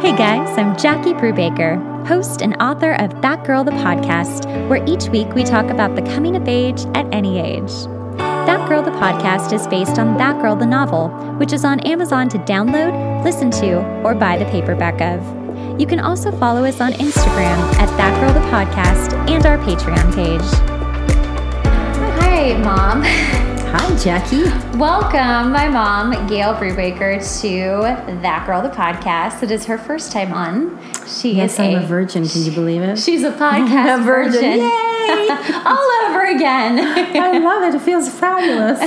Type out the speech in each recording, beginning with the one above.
Hey guys, I'm Jackie Brubaker, host and author of That Girl the Podcast, where each week we talk about the coming of age at any age. That Girl the Podcast is based on That Girl the Novel, which is on Amazon to download, listen to, or buy the paperback of. You can also follow us on Instagram at That Girl the Podcast and our Patreon page. Hi, Mom. Hi, Jackie. Welcome, my mom, Gail Brubaker, to That Girl the Podcast. It is her first time on. She Yes, is I'm a virgin. Can you believe it? She's a podcast A virgin. virgin. Yay! All over again. I love it. It feels fabulous.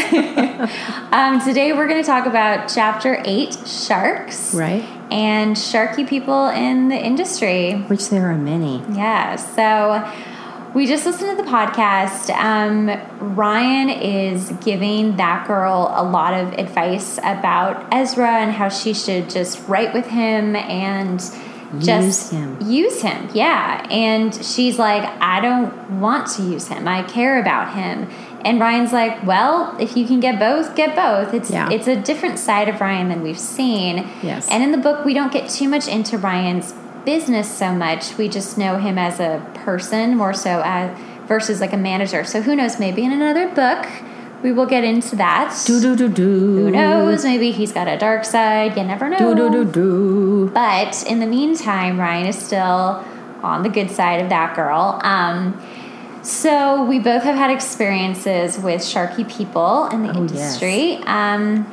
um, today we're going to talk about Chapter 8 Sharks. right? And sharky people in the industry. Which there are many. Yeah, so we just listened to the podcast. Um, Ryan is giving that girl a lot of advice about Ezra and how she should just write with him and just Use him. use him. Yeah. And she's like, I don't want to use him. I care about him. And Ryan's like, well, if you can get both, get both. It's Yeah. it's a different side of Ryan than we've seen. Yes. And in the book, we don't get too much into Ryan's business so much. We just know him as a person more so as versus like a manager. So who knows? Maybe in another book we will get into that. Do do do do. Who knows? Maybe he's got a dark side. You never know. Do do do do. But in the meantime, Ryan is still on the good side of that girl. Um, so we both have had experiences with sharky people in the Oh, industry. Um,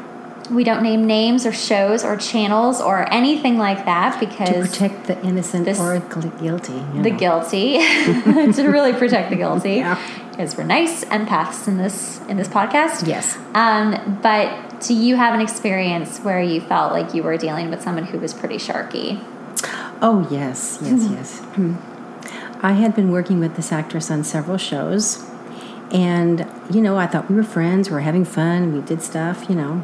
we don't name names or shows or channels or anything like that because To protect the innocent This- or guilty. you the know. guilty to really protect the guilty Yeah. because we're nice empaths in this in this podcast. Yes. Um, but do you have an experience where you felt like you were dealing with someone who was pretty sharky? Oh, yes, yes, yes. Hmm. I had been working with this actress on several shows, and, you know, I thought we were friends, we were having fun, we did stuff, you know.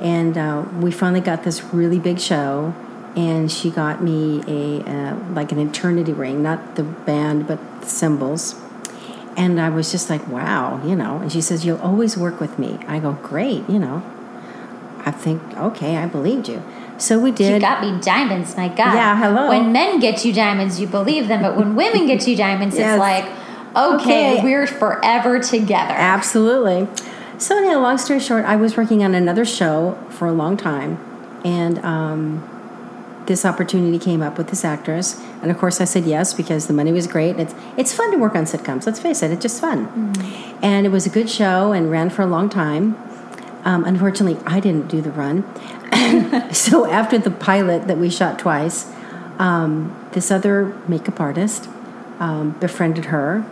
And uh, we finally got this really big show, and she got me a, uh, like an eternity ring, not the band, but the symbols. And I was just like, wow, you know. And she says, You'll always work with me. I go, Great, you know. I think, okay, I believed you. So we did. You got me diamonds, my God. Yeah, hello. When men get you diamonds, you believe them, but when women get you diamonds, Yes. it's like, okay, Okay. we're forever together. Absolutely. So, anyhow, long story short, I was working on another show for a long time, and um, this opportunity came up with this actress, and of course, I said yes because the money was great. It's it's fun to work on sitcoms. Let's face it, it's just fun, and it was a good show and ran for a long time. Um, unfortunately, I didn't do the run, so after the pilot that we shot twice, um, this other makeup artist um, befriended her,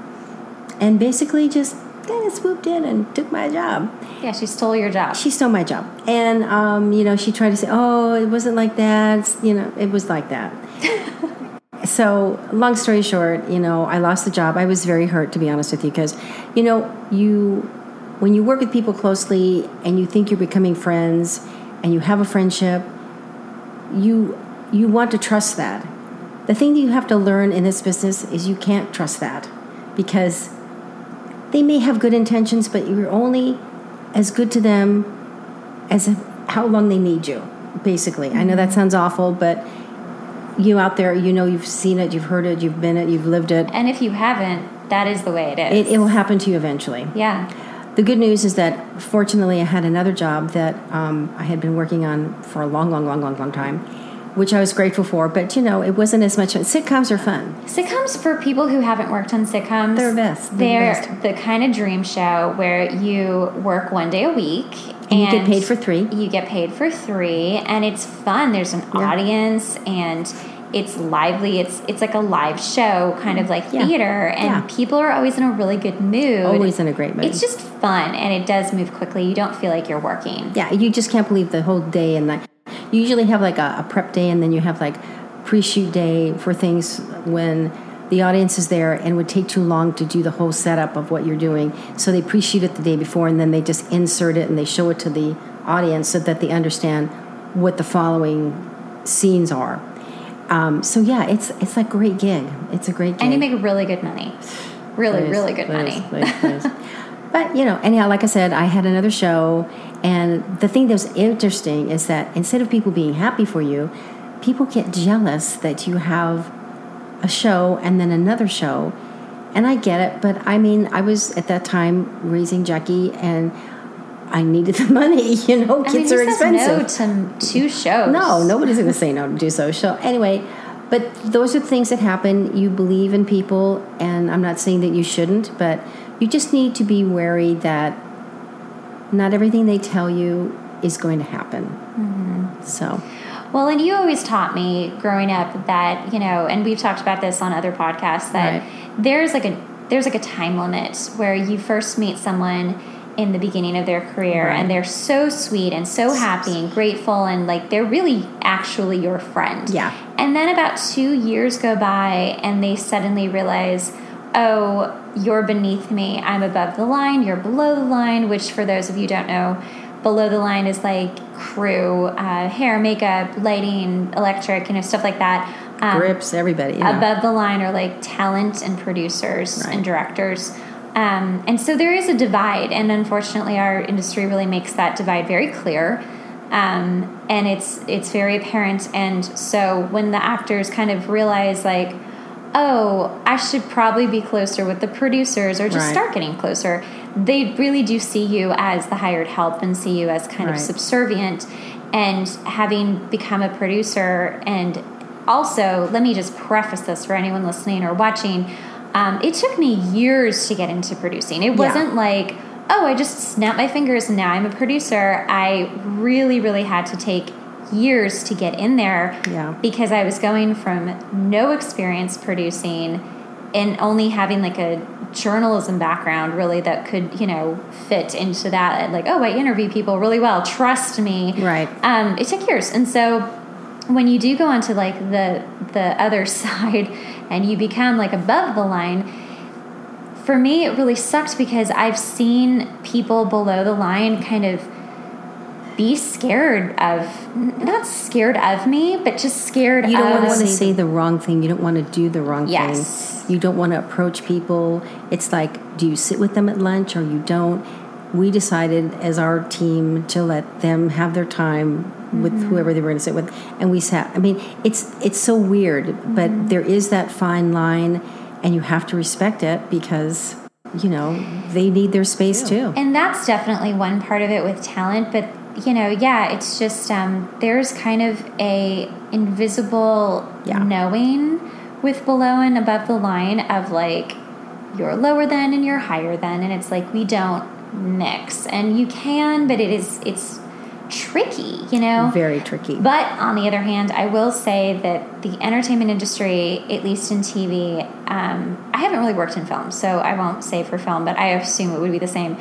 and basically just kind of swooped in and took my job. Yeah, she stole your job. She stole my job, and um, you know she tried to say, "Oh, it wasn't like that." It's, you know, it was like that. so, long story short, you know, I lost the job. I was very hurt, to be honest with you, because you know, you when you work with people closely and you think you're becoming friends and you have a friendship, you you want to trust that. The thing that you have to learn in this business is you can't trust that because they may have good intentions, but you're only as good to them as how long they need you. Basically, I know that sounds awful, but you out there, you know, you've seen it, you've heard it, you've been it, you've lived it. and if you haven't, that is the way it is. It, it will happen to you eventually. yeah. The good news is that fortunately I had another job that um, I had been working on for a long, long, long, long, long time, which I was grateful for. But you know, it wasn't as much. Sitcoms are fun. Sitcoms for people who haven't worked on sitcoms, They're best. They're, They're the the kind of dream show where you work one day a week And you get paid for three. You get paid for three, and it's fun. There's an Yeah. audience, and it's lively. It's it's like a live show, kind of like Yeah. theater, and Yeah. people are always in a really good mood. Always in a great mood. It's just fun, and it does move quickly. You don't feel like you're working. Yeah, you just can't believe the whole day and night. You usually have like a, a prep day, and then you have like pre-shoot day for things when the audience is there and would take too long to do the whole setup of what you're doing. So they pre-shoot it the day before, and then they just insert it and they show it to the audience so that they understand what the following scenes are. Um, so yeah, it's it's a great gig. It's a great gig. And you make really good money. Really, Please, really good please, money. please, but you know, anyhow, like I said, I had another show, and the thing that's interesting is that instead of people being happy for you, people get jealous that you have a show and then another show. And I get it, but I mean, I was at that time raising Jackie and I needed the money. You know, I kids mean, are expensive. No to two shows. No, nobody's going to say no to do so. So anyway, but those are things that happen. You believe in people, and I'm not saying that you shouldn't, but you just need to be wary that not everything they tell you is going to happen. Mm-hmm. So Well, and you always taught me growing up that you know, and we've talked about this on other podcasts that Right. there's like a there's like a time limit where you first meet someone in the beginning of their career Right. and they're so sweet and so happy and grateful and like they're really actually your friend. Yeah. And then about 2 years go by and they suddenly realize, "Oh, you're beneath me. I'm above the line, you're below the line," which for those of you who don't know, below the line is like crew, uh, hair, makeup, lighting, electric, you know, stuff like that. Um, grips, everybody. know. above the line are like talent and producers Right. and directors. Um, and so there is a divide, and unfortunately, our industry really makes that divide very clear. Um, and it's it's very apparent. And so when the actors kind of realize, like, oh, I should probably be closer with the producers, or just Right. start getting closer, they really do see you as the hired help and see you as kind of subservient. And having become a producer and also, let me just preface this for anyone listening or watching. Um, it took me years to get into producing. It wasn't like, oh, I just snapped my fingers and now I'm a producer. I really, really had to take years to get in there Yeah. because I was going from no experience producing and only having like a journalism background really that could, you know, fit into that. Like, oh, I interview people really well. Trust me Right. um, it took years and so when you do go onto like the the other side and you become like above the line for me it really sucked because i've seen people below the line kind of be scared of not scared of me but just scared You don't want to say the wrong thing. You don't want to do the wrong Yes. thing. You don't want to approach people. It's like, do you sit with them at lunch or you don't? We decided as our team to let them have their time with Mm-hmm. whoever they were going to sit with, and we sat. I mean, it's it's so weird, but Mm-hmm. there is that fine line, and you have to respect it because you know they need their space too. And that's definitely one part of it with talent, but you know, yeah, it's just um, there's kind of a invisible Yeah. knowing with below and above the line of like you're lower than and you're higher than, and it's like we don't mix, and you can, but it is it's tricky, you know. Very tricky. But on the other hand, I will say that the entertainment industry, at least in TV, um, I haven't really worked in film, so I won't say for film, but I assume it would be the same.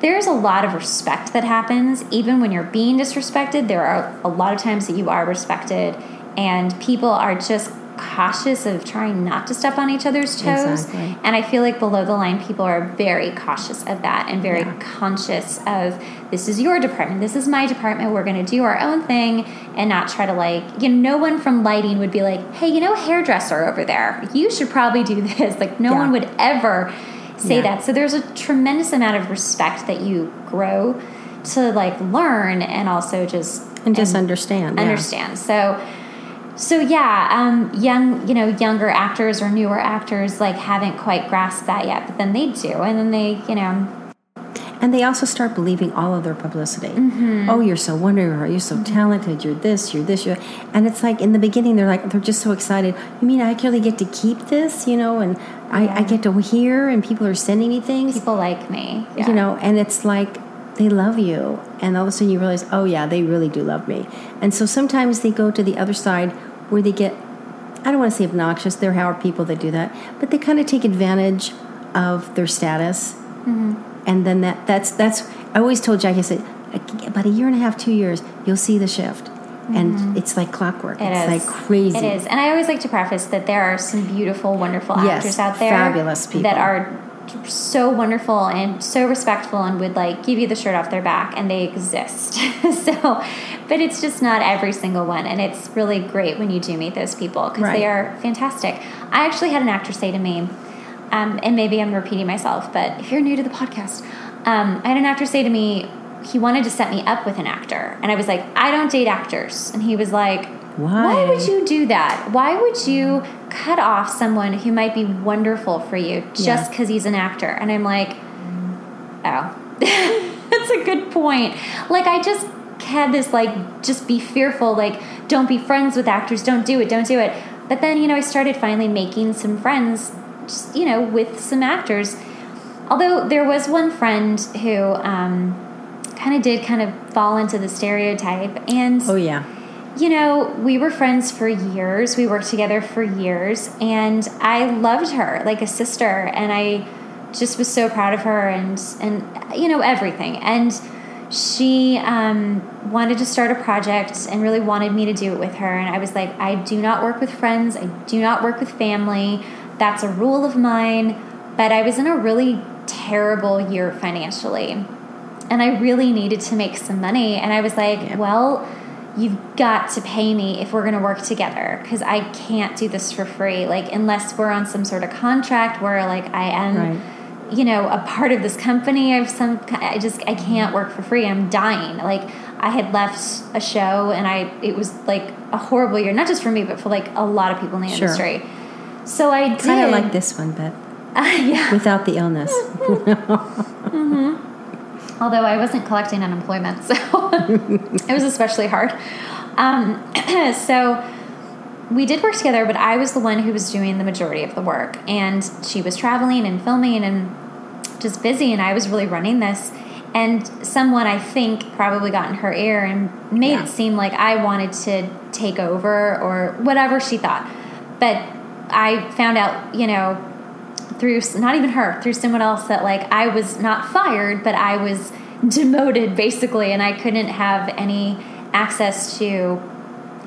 There's a lot of respect that happens, even when you're being disrespected. There are a lot of times that you are respected, and people are just cautious of trying not to step on each other's toes. Exactly. And I feel like below the line, people are very cautious of that and very Yeah. conscious of this is your department, this is my department, we're going to do our own thing and not try to like, you know, no one from lighting would be like, hey, you know, hairdresser over there, you should probably do this. Like, no Yeah. one would ever say Yeah. that. So there's a tremendous amount of respect that you grow to like learn and also just and just understand. yeah. understand. So, so yeah, um, young, you know, younger actors or newer actors like haven't quite grasped that yet, but then they do, and then they, you know, And they also start believing all of their publicity. Mm-hmm. Oh, you're so wonderful. You're so talented. You're this. You're this. You're, and it's like in the beginning, they're like they're just so excited. You mean I actually get to keep this? You know, and I, I get to hear, and people are sending me things. people like me, yeah. You know, and it's like they love you, and all of a sudden you realize, oh yeah, they really do love me. And so sometimes they go to the other side where they get. I don't want to say obnoxious. There are people that do that, but they kind of take advantage of their status Mm-hmm. And then that that's that's I always told Jackie I said about a year and a half, two years, you'll see the shift, and it's like clockwork. Mm-hmm. It it's is. like crazy. It is. And I always like to preface that there are some beautiful, wonderful Yes, actors out there. fabulous people. That are so wonderful and so respectful and would like give you the shirt off their back and they exist. so, but it's just not every single one. And it's really great when you do meet those people because Right. they are fantastic. I actually had an actor say to me, um, and maybe I'm repeating myself, but if you're new to the podcast, um, I had an actor say to me, he wanted to set me up with an actor. And I was like, I don't date actors. And he was like, Why? Why would you do that? Why would you cut off someone who might be wonderful for you just Yeah. because he's an actor? And I'm like, oh, that's a good point. Like, I just had this, like, just be fearful, like, don't be friends with actors, don't do it, don't do it. But then, you know, I started finally making some friends, just, you know, with some actors. Although there was one friend who um, kind of did kind of fall into the stereotype. And Oh yeah. you know, we were friends for years. We worked together for years, and I loved her like a sister, and I just was so proud of her, and and you know everything. And she um, wanted to start a project and really wanted me to do it with her, and I was like, I do not work with friends. I do not work with family. That's a rule of mine. But I was in a really terrible year financially and I really needed to make some money. And I was like, Yeah. well, you've got to pay me if we're going to work together because I can't do this for free. Like, unless we're on some sort of contract where, like, I am, Right. you know, a part of this company. I've some, I just, I can't work for free. I'm dying. Like, I had left a show and I, it was like a horrible year, not just for me, but for like a lot of people in the Sure. industry. So I did. Kind of like this one, but yeah. without the illness. although I wasn't collecting unemployment, so it was especially hard. Um, so we did work together, but I was the one who was doing the majority of the work, and she was traveling and filming and just busy, and I was really running this. And someone I think probably got in her ear and made Yeah. it seem like I wanted to take over or whatever she thought. But I found out, you know, through not even her through someone else that like i was not fired but i was demoted basically and i couldn't have any access to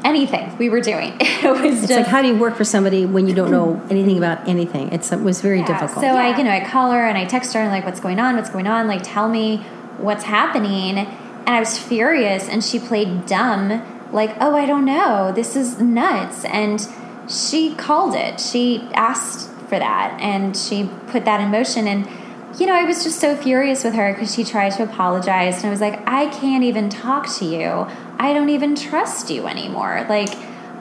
anything we were doing it was It's just like how do you work for somebody when you don't know anything about anything? It's it was very Yeah, difficult. So I, you know, I call her and I text her and like, what's going on? What's going on? Like, tell me what's happening. And I was furious, and she played dumb, like, oh, I don't know. This is nuts. And she called it. She asked for that, and she put that in motion. And you know, I was just so furious with her because she tried to apologize, and I was like, I can't even talk to you. I don't even trust you anymore. Like.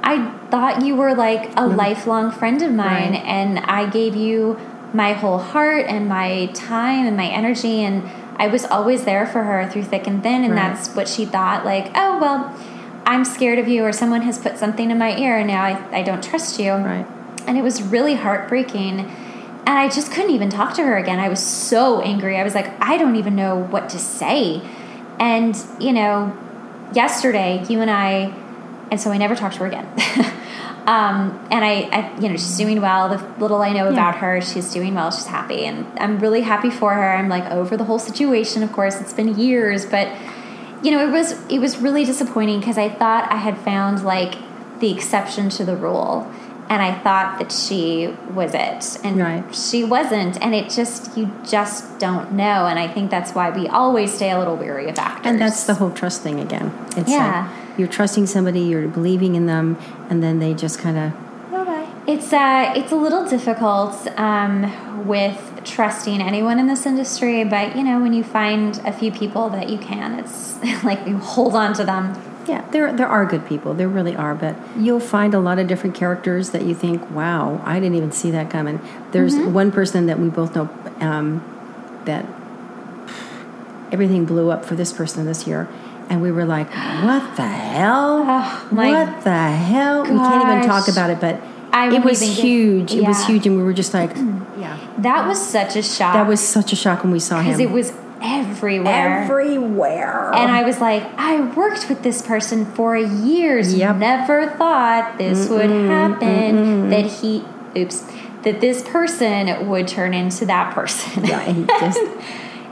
I thought you were like a mm-hmm. lifelong friend of mine, Right. and I gave you my whole heart and my time and my energy, and I was always there for her through thick and thin. And Right. that's what she thought like, oh, well, I'm scared of you, or someone has put something in my ear, and now I, I don't trust you. right. And it was really heartbreaking. And I just couldn't even talk to her again. I was so angry. I was like, I don't even know what to say. And, you know, yesterday, you and I, and so I never talked to her again. um, and I, I, you know, she's doing well. The little I know about her, she's doing well. She's happy. And I'm really happy for her. I'm like over the whole situation. Of course, it's been years, but, you know, it was, it was really disappointing because I thought I had found like the exception to the rule and I thought that she was it, and Right. she wasn't. And it just you just don't know, and I think that's why we always stay a little weary of actors. And that's the whole trust thing again. It's Yeah. like you're trusting somebody, you're believing in them, and then they just kind of it's uh it's a little difficult um, with trusting anyone in this industry, but you know when you find a few people that you can, it's like you hold on to them. yeah, there there are good people, there really are, but you'll find a lot of different characters that you think, wow, I didn't even see that coming. There's Mm-hmm. one person that we both know um, that everything blew up for this person this year. And we were like, what the hell? Oh, what the hell? We can't even talk about it, but I it was even get- huge. It was huge. And we were just like, yeah. That was such a shock. That was such a shock when we saw him because it was everywhere. everywhere. And I was like, I worked with this person for years. Yep. Never thought this would happen. That he, oops, that this person would turn into that person. Yeah, and just-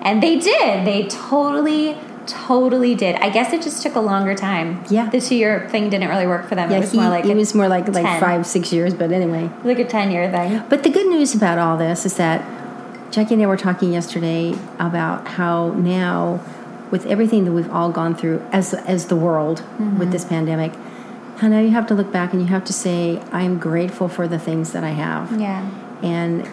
and they did. They totally, totally did. I guess it just took a longer time. Yeah. The two year thing didn't really work for them. yeah, it was he, more like it was more like like 10. five, six years. But anyway, like a ten year thing. But the good news about all this is that Jackie and I were talking yesterday about how now, with everything that we've all gone through as as the world with mm-hmm. this pandemic, how now you have to look back and you have to say, I am grateful for the things that I have, Yeah. and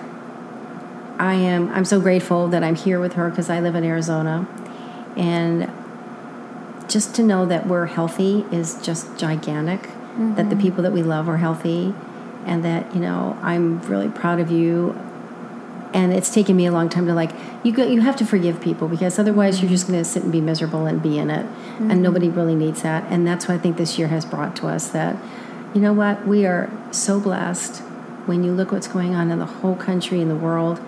I am I'm so grateful that I'm here with her because I live in Arizona, and just to know that we're healthy is just gigantic. that the mm-hmm. people that we love are healthy, and that you know I'm really proud of you. And it's taken me a long time to like you. Go, you have to forgive people because otherwise you're just going to sit and be miserable and be in it, and mm-hmm. nobody really needs that. And that's what I think this year has brought to us that you know what we are so blessed when you look what's going on in the whole country and the world.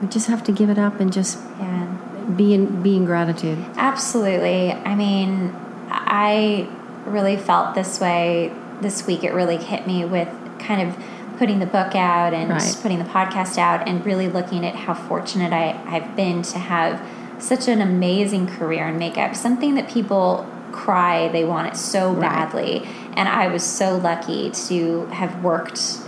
We just have to give it up and just Yeah. Be in be in gratitude. Absolutely. I mean, I really felt this way this week. It really hit me with kind of putting the book out and Right. putting the podcast out and really looking at how fortunate I, I've been to have such an amazing career in makeup, something that people cry they want it so Right. badly. And I was so lucky to have worked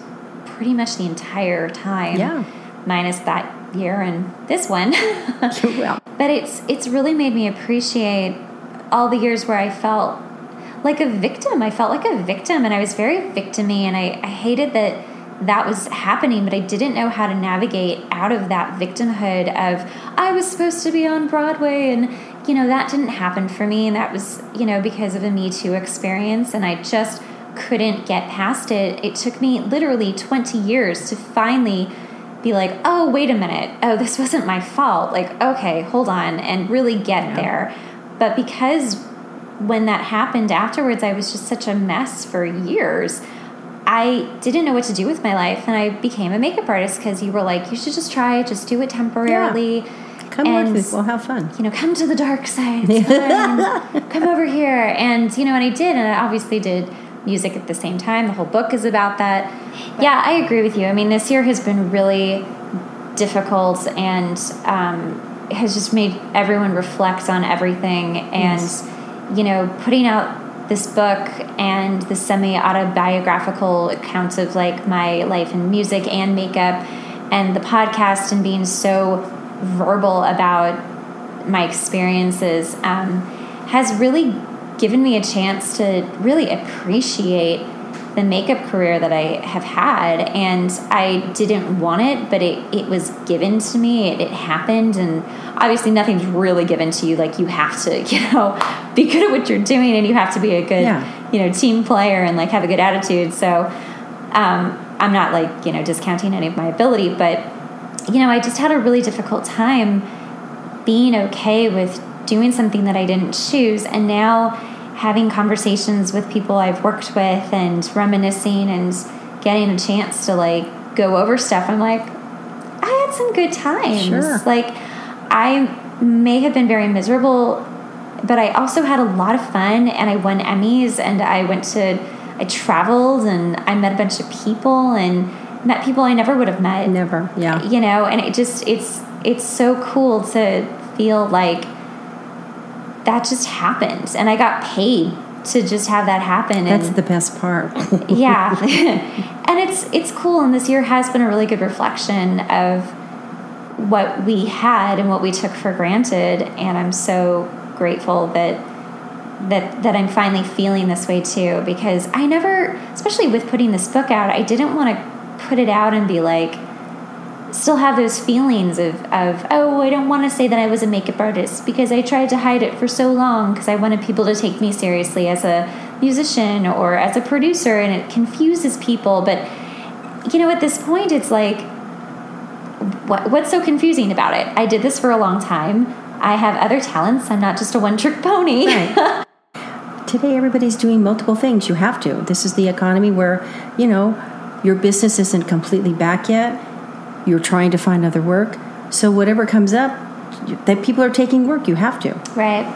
pretty much the entire time. Yeah. Minus that year and this one. well, but it's it's really made me appreciate all the years where I felt like a victim. I felt like a victim and I was very victimy and I, I hated that that was happening, but I didn't know how to navigate out of that victimhood of I was supposed to be on Broadway and you know that didn't happen for me and that was you know because of a Me Too experience and I just couldn't get past it. It took me literally 20 years to finally be like, oh, wait a minute. Oh, this wasn't my fault. Like, okay, hold on, and really get there. But because when that happened afterwards, I was just such a mess for years. I didn't know what to do with my life, and I became a makeup artist because you were like, you should just try it, just do it temporarily. come And- with. We'll have fun. You know, come to the dark side. Come over here. And, you know, and I did. And I obviously did music at the same time. The whole book is about that. Yeah, I agree with you. I mean, this year has been really difficult and um, has just made everyone reflect on everything. And, Yes. you know, putting out this book and the semi autobiographical accounts of like my life in music and makeup and the podcast and being so verbal about my experiences um, has really given me a chance to really appreciate the makeup career that I have had. And I didn't want it, but it, it was given to me. It, it happened. And obviously, nothing's really given to you. Like, you have to, you know, be good at what you're doing and you have to be a good, Yeah. you know, team player and like have a good attitude. So, um, I'm not like, you know, discounting any of my ability, but, you know, I just had a really difficult time being okay with doing something that I didn't choose. And now having conversations with people I've worked with and reminiscing and getting a chance to like go over stuff, I'm like, I had some good times. Sure. Like, I may have been very miserable, but I also had a lot of fun and I won Emmys and I went to, I traveled and I met a bunch of people and met people I never would have met Never. Yeah. you know and it just it's it's so cool to feel like that just happened. And i got paid to just have that happen. That's and the best part. yeah. And it's it's cool. And this year has been a really good reflection of what we had and what we took for granted. And i'm so grateful that that that i'm finally feeling this way too because i never especially with putting this book out i didn't want to put it out and be like still have those feelings of, of oh i don't want to say that i was a makeup artist because i tried to hide it for so long because i wanted people to take me seriously as a musician or as a producer and it confuses people but you know at this point it's like what, what's so confusing about it i did this for a long time i have other talents i'm not just a one-trick pony Right. Today, everybody's doing multiple things. You have to. This is the economy where, you know, your business isn't completely back yet. You're trying to find other work. So, whatever comes up, that people are taking work, you have to. Right.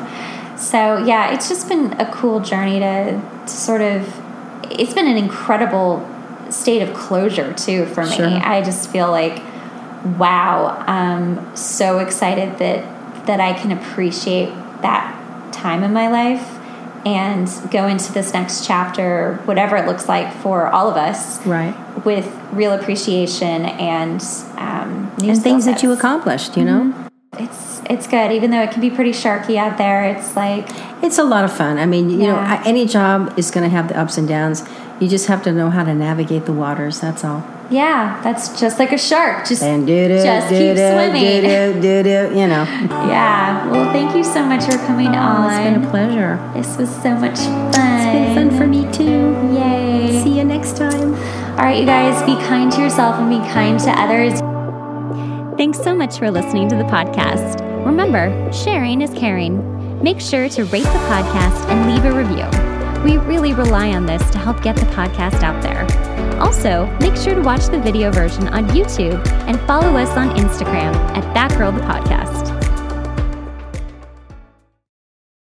So yeah, it's just been a cool journey to, to sort of. It's been an incredible state of closure too for me. Sure. I just feel like, wow, I'm so excited that that I can appreciate that time in my life and go into this next chapter, whatever it looks like for all of us, Right. with real appreciation and um, new And things that you accomplished, you know? It's it's good, even though it can be pretty sharky out there. It's like It's a lot of fun. I mean, you know, Yeah. I- any job is going to have the ups and downs. You just have to know how to navigate the waters. That's all. Yeah, that's just like a shark. Just And do do Just do keep do swimming. do do do do. You know, yeah. Well, thank you so much for coming oh, on. it's been a pleasure. this was so much fun. It's been fun for me too. Yay. See you next time. All right, you guys, be kind to yourself and be kind to others. Thanks so much for listening to the podcast. Remember, sharing is caring. Make sure to rate the podcast and leave a review. We really rely on this to help get the podcast out there. Also, make sure to watch the video version on YouTube and follow us on Instagram at That Girl the Podcast.